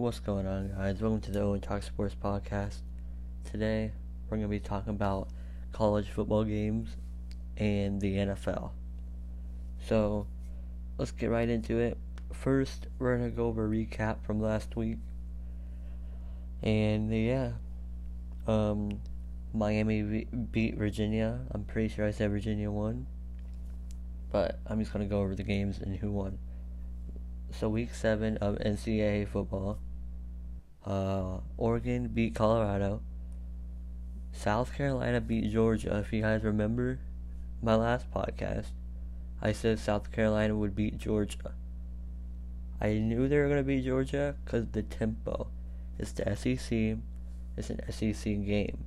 What's going on, guys? Welcome to the Owen Talk Sports Podcast. Today, we're going to be talking about college football games and the NFL. So, let's get right into it. First, we're going to go over a recap from last week. And yeah, um, Miami beat Virginia. I'm pretty sure I said Virginia won. But I'm just going to go over the games and who won. So, week seven of NCAA football. Uh, Oregon beat Colorado. South Carolina beat Georgia. If you guys remember my last podcast, I said South Carolina would beat Georgia. I knew they were going to beat Georgia because the tempo. It's the SEC. It's an SEC game.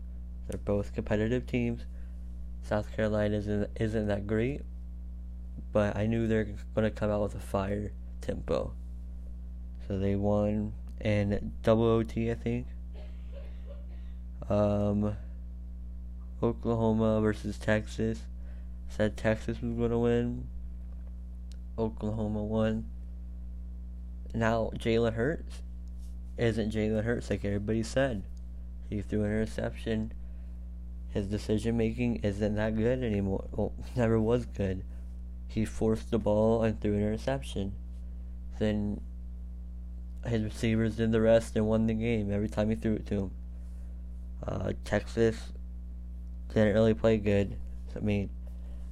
They're both competitive teams. South Carolina isn't, isn't that great, but I knew they're going to come out with a fire tempo. So they won and double OT, I think. Um, Oklahoma versus Texas. Said Texas was going to win. Oklahoma won. Now, Jalen Hurts isn't Jalen Hurts like everybody said. He threw an interception. His decision making isn't that good anymore. Well, never was good. He forced the ball and threw an interception. Then his receivers did the rest and won the game every time he threw it to him. Uh, Texas didn't really play good. I mean,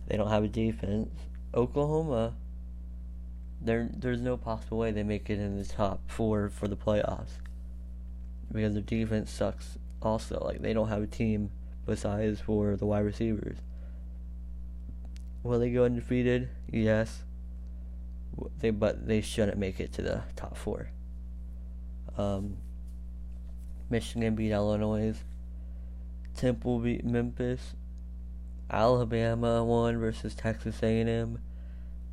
they don't have a defense. Oklahoma, there there's no possible way they make it in the top four for the playoffs because their defense sucks. Also, like they don't have a team besides for the wide receivers. Will they go undefeated? Yes. They but they shouldn't make it to the top four. Um, Michigan beat Illinois. Temple beat Memphis. Alabama won versus Texas A&M.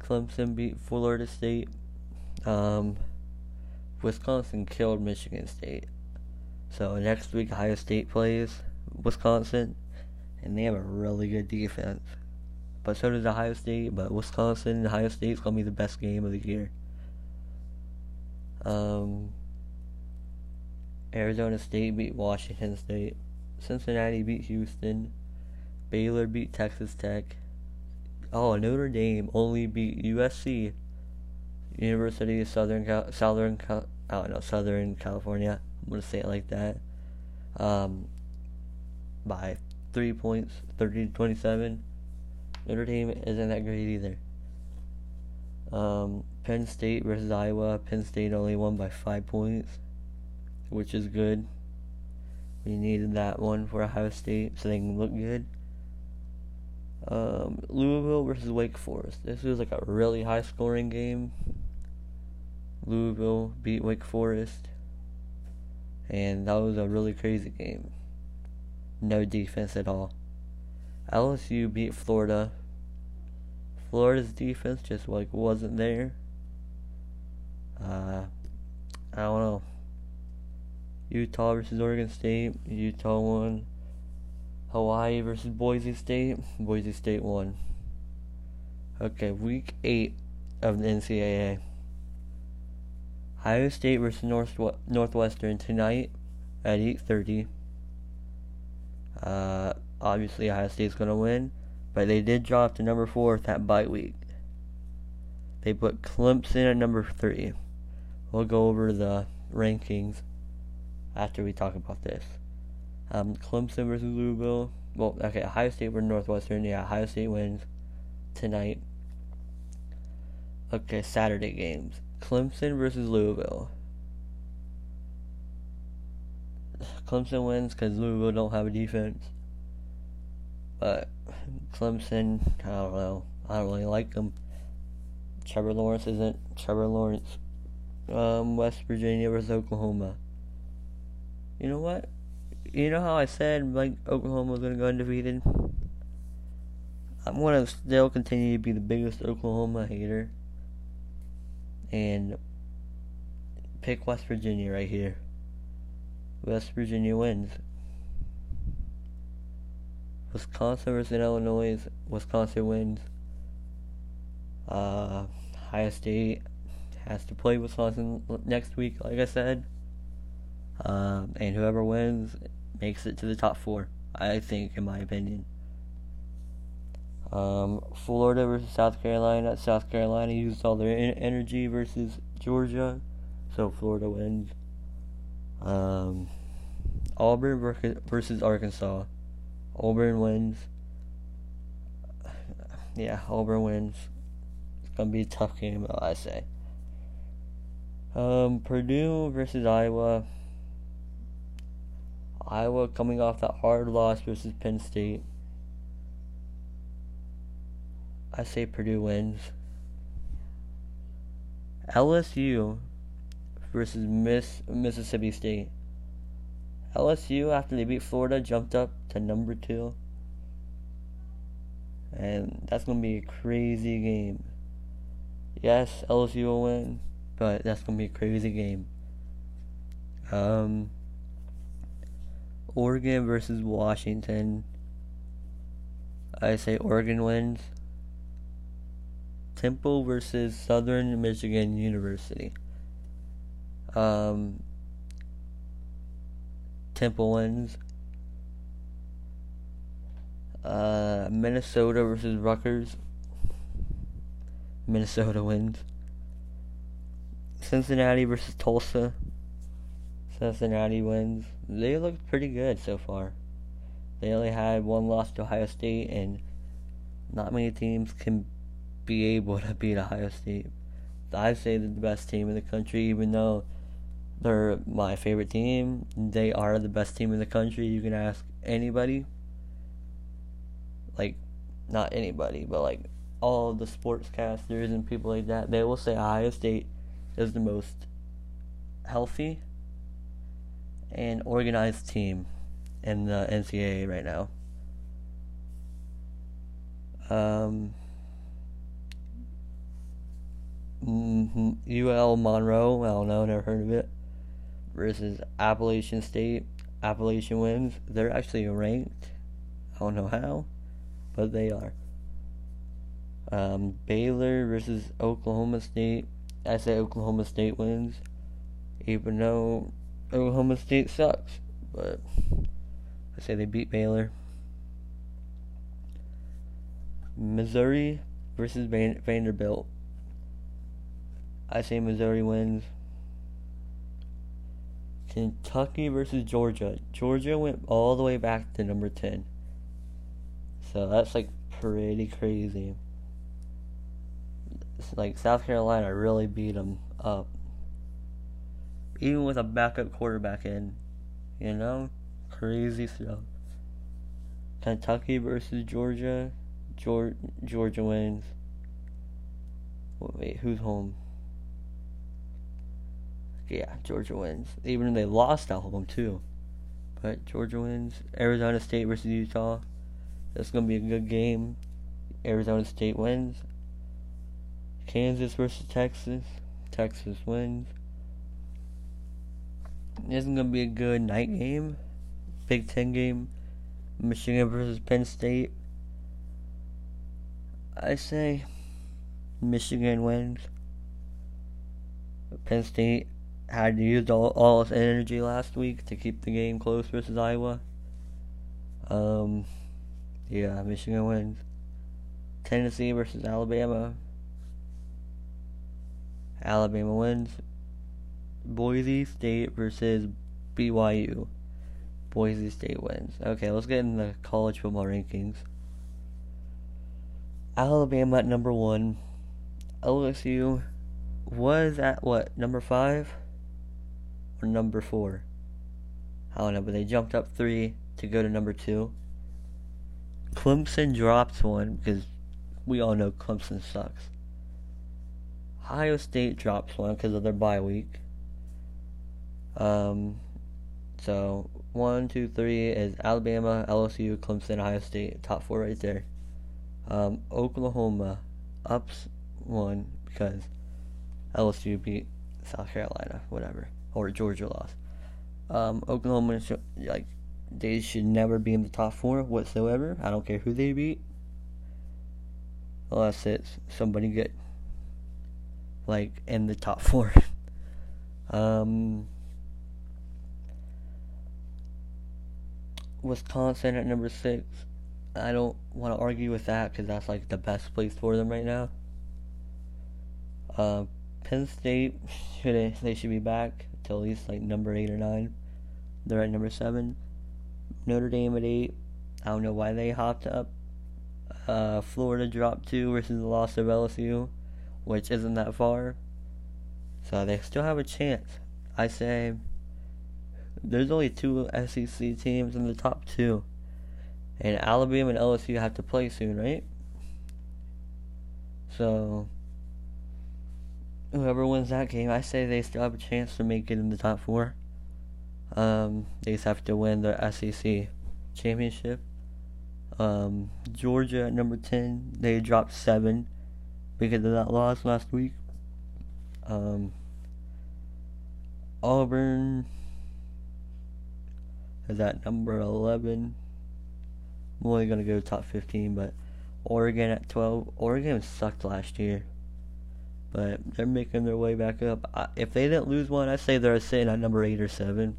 Clemson beat Florida State. Um, Wisconsin killed Michigan State. So next week Ohio State plays Wisconsin, and they have a really good defense. But so does Ohio State. But Wisconsin and Ohio State's gonna be the best game of the year. Um, Arizona State beat Washington State. Cincinnati beat Houston. Baylor beat Texas Tech. Oh, Notre Dame only beat USC. University of Southern Cal- Southern Cal- I don't know Southern California. I'm gonna say it like that. Um, by three points, thirty to twenty-seven. Notre Dame isn't that great either. Um, Penn State versus Iowa. Penn State only won by five points which is good. We needed that one for Ohio State so they can look good. Um, Louisville versus Wake Forest. This was like a really high scoring game. Louisville beat Wake Forest. And that was a really crazy game. No defense at all. LSU beat Florida. Florida's defense just like wasn't there. Uh, I don't know. Utah versus Oregon State. Utah won. Hawaii versus Boise State. Boise State won. Okay, week eight of the NCAA. Ohio State versus North Northwestern tonight at eight thirty. Uh, obviously Ohio State's gonna win, but they did drop to number four that bye week. They put Clemson at number three. We'll go over the rankings after we talk about this. Um, Clemson versus Louisville. Well, okay, Ohio State versus Northwestern. Yeah, Ohio State wins tonight. Okay, Saturday games. Clemson versus Louisville. Clemson wins because Louisville don't have a defense. But Clemson, I don't know. I don't really like them. Trevor Lawrence isn't Trevor Lawrence. Um, West Virginia versus Oklahoma. You know what? You know how I said like Oklahoma was gonna go undefeated? I'm gonna still continue to be the biggest Oklahoma hater and pick West Virginia right here. West Virginia wins. Wisconsin versus Illinois. Wisconsin wins. Uh, Ohio State has to play Wisconsin next week, like I said. Um, and whoever wins makes it to the top four. I think, in my opinion. Um, Florida versus South Carolina. South Carolina used all their energy versus Georgia, so Florida wins. Um, Auburn versus Arkansas. Auburn wins. Yeah, Auburn wins. It's gonna be a tough game, I say. Um, Purdue versus Iowa. Iowa coming off that hard loss versus Penn State. I say Purdue wins. LSU versus Miss Mississippi State. LSU, after they beat Florida, jumped up to number two. And that's to be a crazy game. Yes, LSU will win, but that's to be a crazy game. Um, Oregon versus Washington. I say Oregon wins. Temple versus Southern Michigan University. Um, Temple wins. Uh, Minnesota versus Rutgers. Minnesota wins. Cincinnati versus Tulsa. Cincinnati wins. They look pretty good so far. They only had one loss to Ohio State, and not many teams can be able to beat Ohio State. I say they're the best team in the country, even though they're my favorite team. They are the best team in the country. You can ask anybody. Like, not anybody, but like all the sportscasters and people like that. They will say Ohio State is the most healthy and organized team in the NCAA right now. Um, mm-hmm, UL Monroe, I don't know, never heard of it, versus Appalachian State. Appalachian wins. They're actually ranked. I don't know how, but they are. Um, Baylor versus Oklahoma State. I say Oklahoma State wins, even though Oklahoma State sucks, but I say they beat Baylor. Missouri versus Vanderbilt. I say Missouri wins. Kentucky versus Georgia. Georgia went all the way back to number 10. So that's like pretty crazy. It's like South Carolina really beat them up even with a backup quarterback in. You know? Crazy stuff. Kentucky versus Georgia. Georgia, Georgia wins. Wait, who's home? Yeah, Georgia wins. Even they lost at home too. But Georgia wins. Arizona State versus Utah. That's gonna be a good game. Arizona State wins. Kansas versus Texas. Texas wins. This is gonna be a good night game. Big Ten game. Michigan versus Penn State. I say Michigan wins. Penn State had used all, all its energy last week to keep the game close versus Iowa. Um, yeah, Michigan wins. Tennessee versus Alabama. Alabama wins. Boise State versus BYU. Boise State wins. Okay, let's get in the college football rankings. Alabama at number one. LSU was at what, number five? Or number four? I don't know, but they jumped up three to go to number two. Clemson drops one because we all know Clemson sucks. Ohio State drops one because of their bye week. Um, so one, two, three is Alabama, LSU, Clemson, Ohio State, top four right there. Um, Oklahoma ups one because LSU beat South Carolina, whatever, or Georgia lost. Um, Oklahoma, like, they should never be in the top four whatsoever. I don't care who they beat, unless it's somebody good, like in the top four. um, Wisconsin at number six. I don't want to argue with that because that's like the best place for them right now. Uh, Penn State should they should be back to at least like number eight or nine. They're at number seven. Notre Dame at eight. I don't know why they hopped up. Uh, Florida dropped two versus the loss of LSU, which isn't that far. So they still have a chance. I say there's only two SEC teams in the top two. And Alabama and LSU have to play soon, right? So whoever wins that game, I say they still have a chance to make it in the top four. Um, they just have to win the SEC championship. Um, Georgia at number ten, they dropped seven because of that loss last week. Um, Auburn is at number eleven. I'm only gonna go top fifteen, but Oregon at twelve. Oregon sucked last year but they're making their way back up. if they didn't lose one, I say they're sitting at number eight or seven.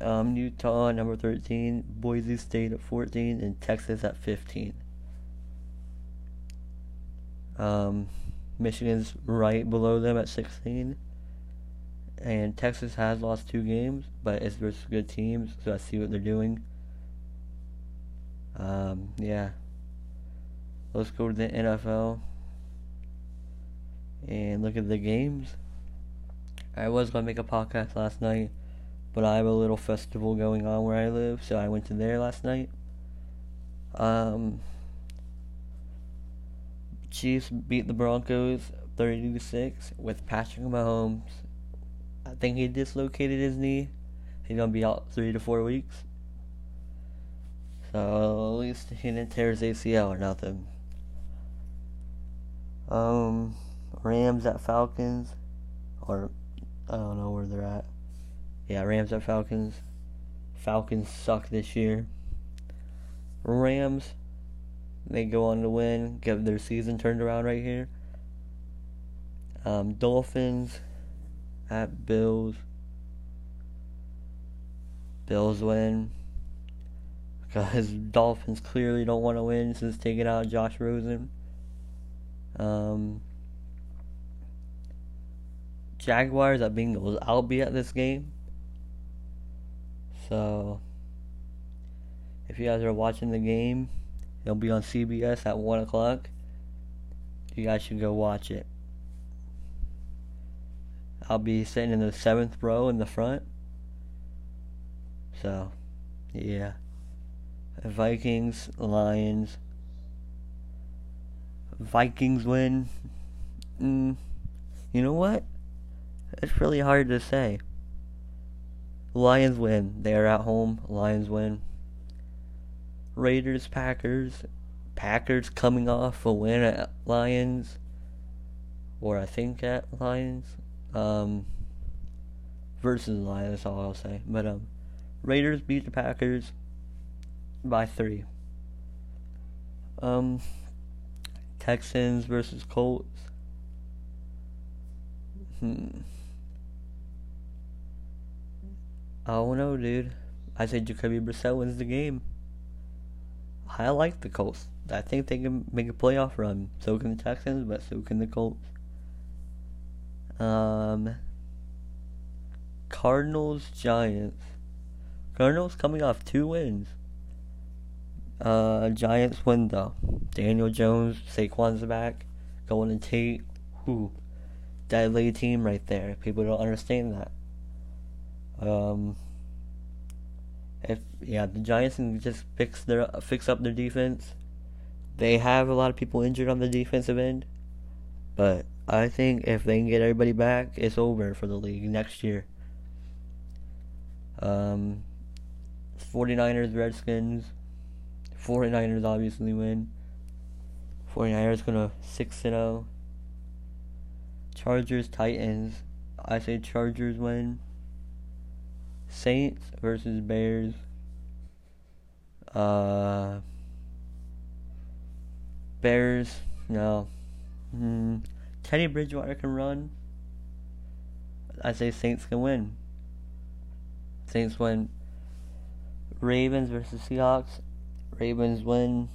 Um, Utah number thirteen, Boise State at fourteen, and Texas at fifteen. Um, Michigan's right below them at sixteen, and Texas has lost two games, but it's versus good teams, so I see what they're doing. Um, yeah. Let's go to the NFL and look at the games. I was going to make a podcast last night, but I have a little festival going on where I live, so I went to there last night. Um, Chiefs beat the Broncos 30 to 6 with Patrick Mahomes. I think he dislocated his knee. He's to be out 3 to 4 weeks. So at least he didn't tear his ACL or nothing. Um, Rams at Falcons, or I don't know where they're at. Yeah, Rams at Falcons. Falcons suck this year. Rams, they go on to win, get their season turned around right here. Um, Dolphins at Bills. Bills win because Dolphins clearly don't want to win since taking out Josh Rosen. Um, Jaguars at Bengals. I'll be at this game. So, if you guys are watching the game, it'll be on CBS at 1 o'clock. You guys should go watch it. I'll be sitting in the seventh row in the front. So, yeah. Vikings, Lions. Vikings win. Mm, you know what? It's really hard to say. Lions win. They are at home. Lions win. Raiders, Packers. Packers coming off a win at Lions. Or I think at Lions. Um, versus Lions, that's all I'll say. But um, Raiders beat the Packers by three. Um, Texans versus Colts. Hmm. I don't know, dude. I say Jacoby Brissett wins the game. I like the Colts. I think they can make a playoff run. So can the Texans, but so can the Colts. Um, Cardinals, Giants. Cardinals coming off two wins. Uh, Giants win though. Daniel Jones, Saquon's back. Golden Tate. Who? Deadly team right there. People don't understand that. Um, if yeah, the Giants can just fix their fix up their defense. They have a lot of people injured on the defensive end, but I think if they can get everybody back, it's over for the league next year. Um, 49ers, Redskins. 49ers obviously win. 49ers gonna 6 0. Chargers, Titans. I say Chargers win. Saints versus Bears. Uh, Bears, no. Hmm. Teddy Bridgewater can run. I say Saints can win. Saints win. Ravens versus Seahawks. Ravens win.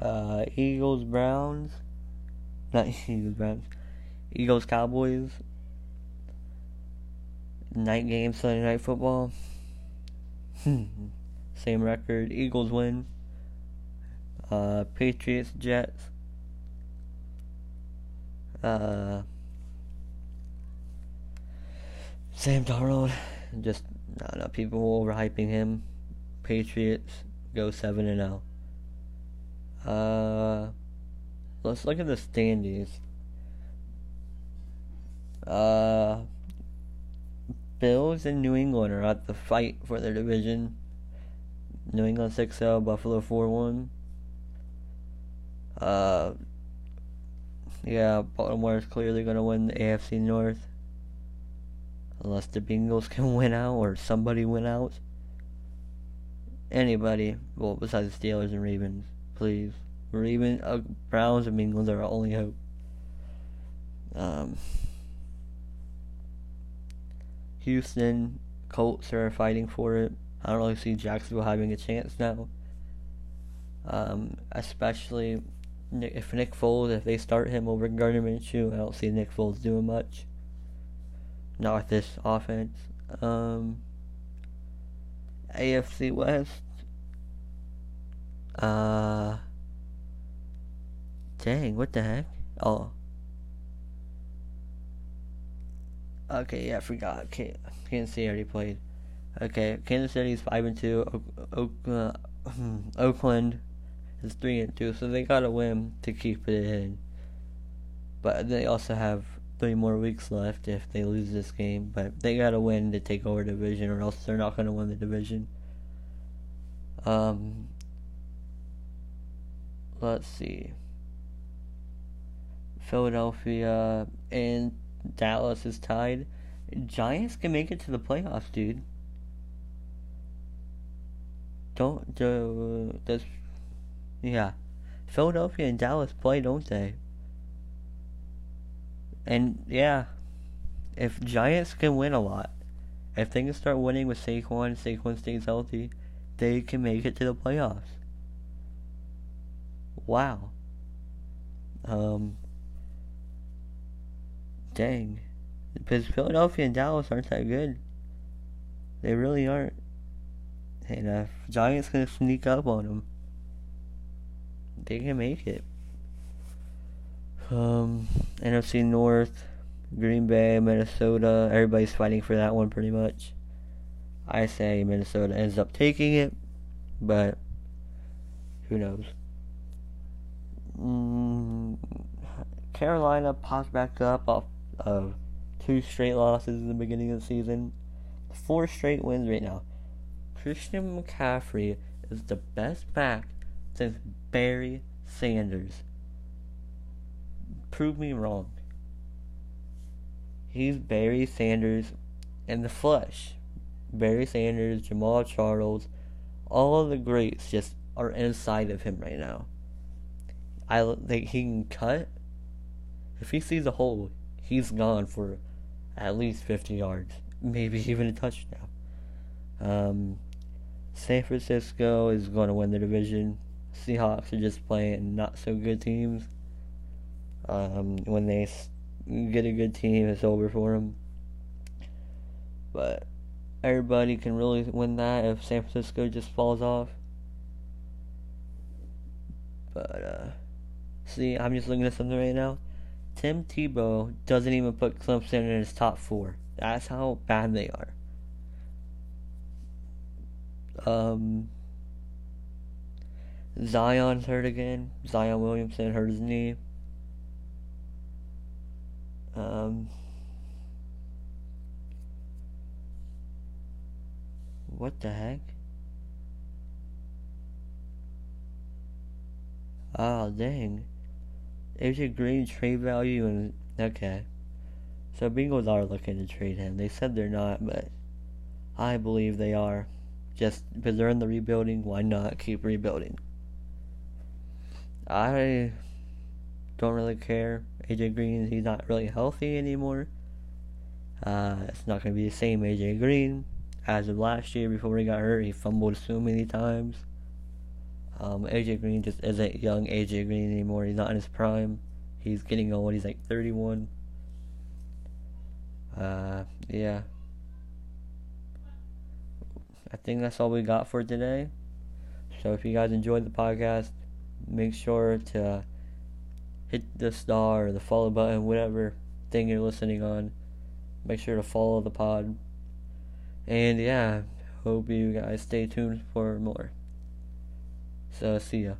Uh, Eagles Browns. Not Eagles Browns. Eagles Cowboys. Night game Sunday night football. Same record. Eagles win. Uh, Patriots Jets. Uh, Sam Darnold, just I don't know. People overhyping him. Patriots go seven and zero. Uh, let's look at the standings. Uh, Bills and New England are at the fight for their division. New England 6 0, Buffalo 4 1. Uh, yeah, Baltimore is clearly going to win the AFC North. Unless the Bengals can win out or somebody win out. Anybody, well, besides the Steelers and Ravens, please. Ravens, uh, Browns and Bengals are our only hope. Um, Houston, Colts are fighting for it. I don't really see Jacksonville having a chance now. Um, especially if Nick Foles, if they start him over Gardner Minshew, I don't see Nick Foles doing much. Not with this offense. Um, AFC West. Uh, dang, what the heck? Oh. Okay, yeah, I forgot. Kansas City already played. Okay, Kansas City is five and two. O- o- uh, Oakland is three and two, so they gotta win to keep it in. But they also have three more weeks left if they lose this game. But they gotta win to take over division, or else they're not gonna win the division. Um, let's see. Philadelphia and Dallas is tied. Giants can make it to the playoffs, dude. Don't do does yeah. Philadelphia and Dallas play, don't they? And yeah, if Giants can win a lot, if they can start winning with Saquon, Saquon stays healthy, they can make it to the playoffs. Wow. Um. Dang. Because Philadelphia and Dallas aren't that good. They really aren't. And if Giants can sneak up on them, they can make it. Um, NFC North, Green Bay, Minnesota. Everybody's fighting for that one pretty much. I say Minnesota ends up taking it, but who knows? Mm, Carolina pops back up off of two straight losses in the beginning of the season. Four straight wins right now. Christian McCaffrey is the best back since Barry Sanders. Prove me wrong. He's Barry Sanders in the flesh. Barry Sanders, Jamaal Charles, all of the greats just are inside of him right now. I think he can cut. If he sees a hole, he's gone for at least 50 yards, maybe even a touchdown. Um, San Francisco is going to win the division. Seahawks are just playing not so good teams. Um, when they get a good team, it's over for them. But everybody can really win that if San Francisco just falls off. But, uh, see, I'm just looking at something right now. Tim Tebow doesn't even put Clemson in his top four. That's how bad they are. Um, Zion's hurt again. Zion Williamson hurt his knee. Um, what the heck? Oh, dang. AJ Green trade value and okay. So Bengals are looking to trade him. They said they're not, but I believe they are. Just because they're in the rebuilding, why not keep rebuilding? I don't really care. AJ Green, he's not really healthy anymore. Uh, it's not going to be the same AJ Green as of last year before he got hurt. He fumbled so many times. Um, AJ Green just isn't young AJ Green anymore. He's not in his prime. He's getting old. He's like 31. Uh, yeah. I think that's all we got for today. So if you guys enjoyed the podcast, make sure to hit the star or the follow button, whatever thing you're listening on. Make sure to follow the pod. And yeah, hope you guys stay tuned for more. So see ya.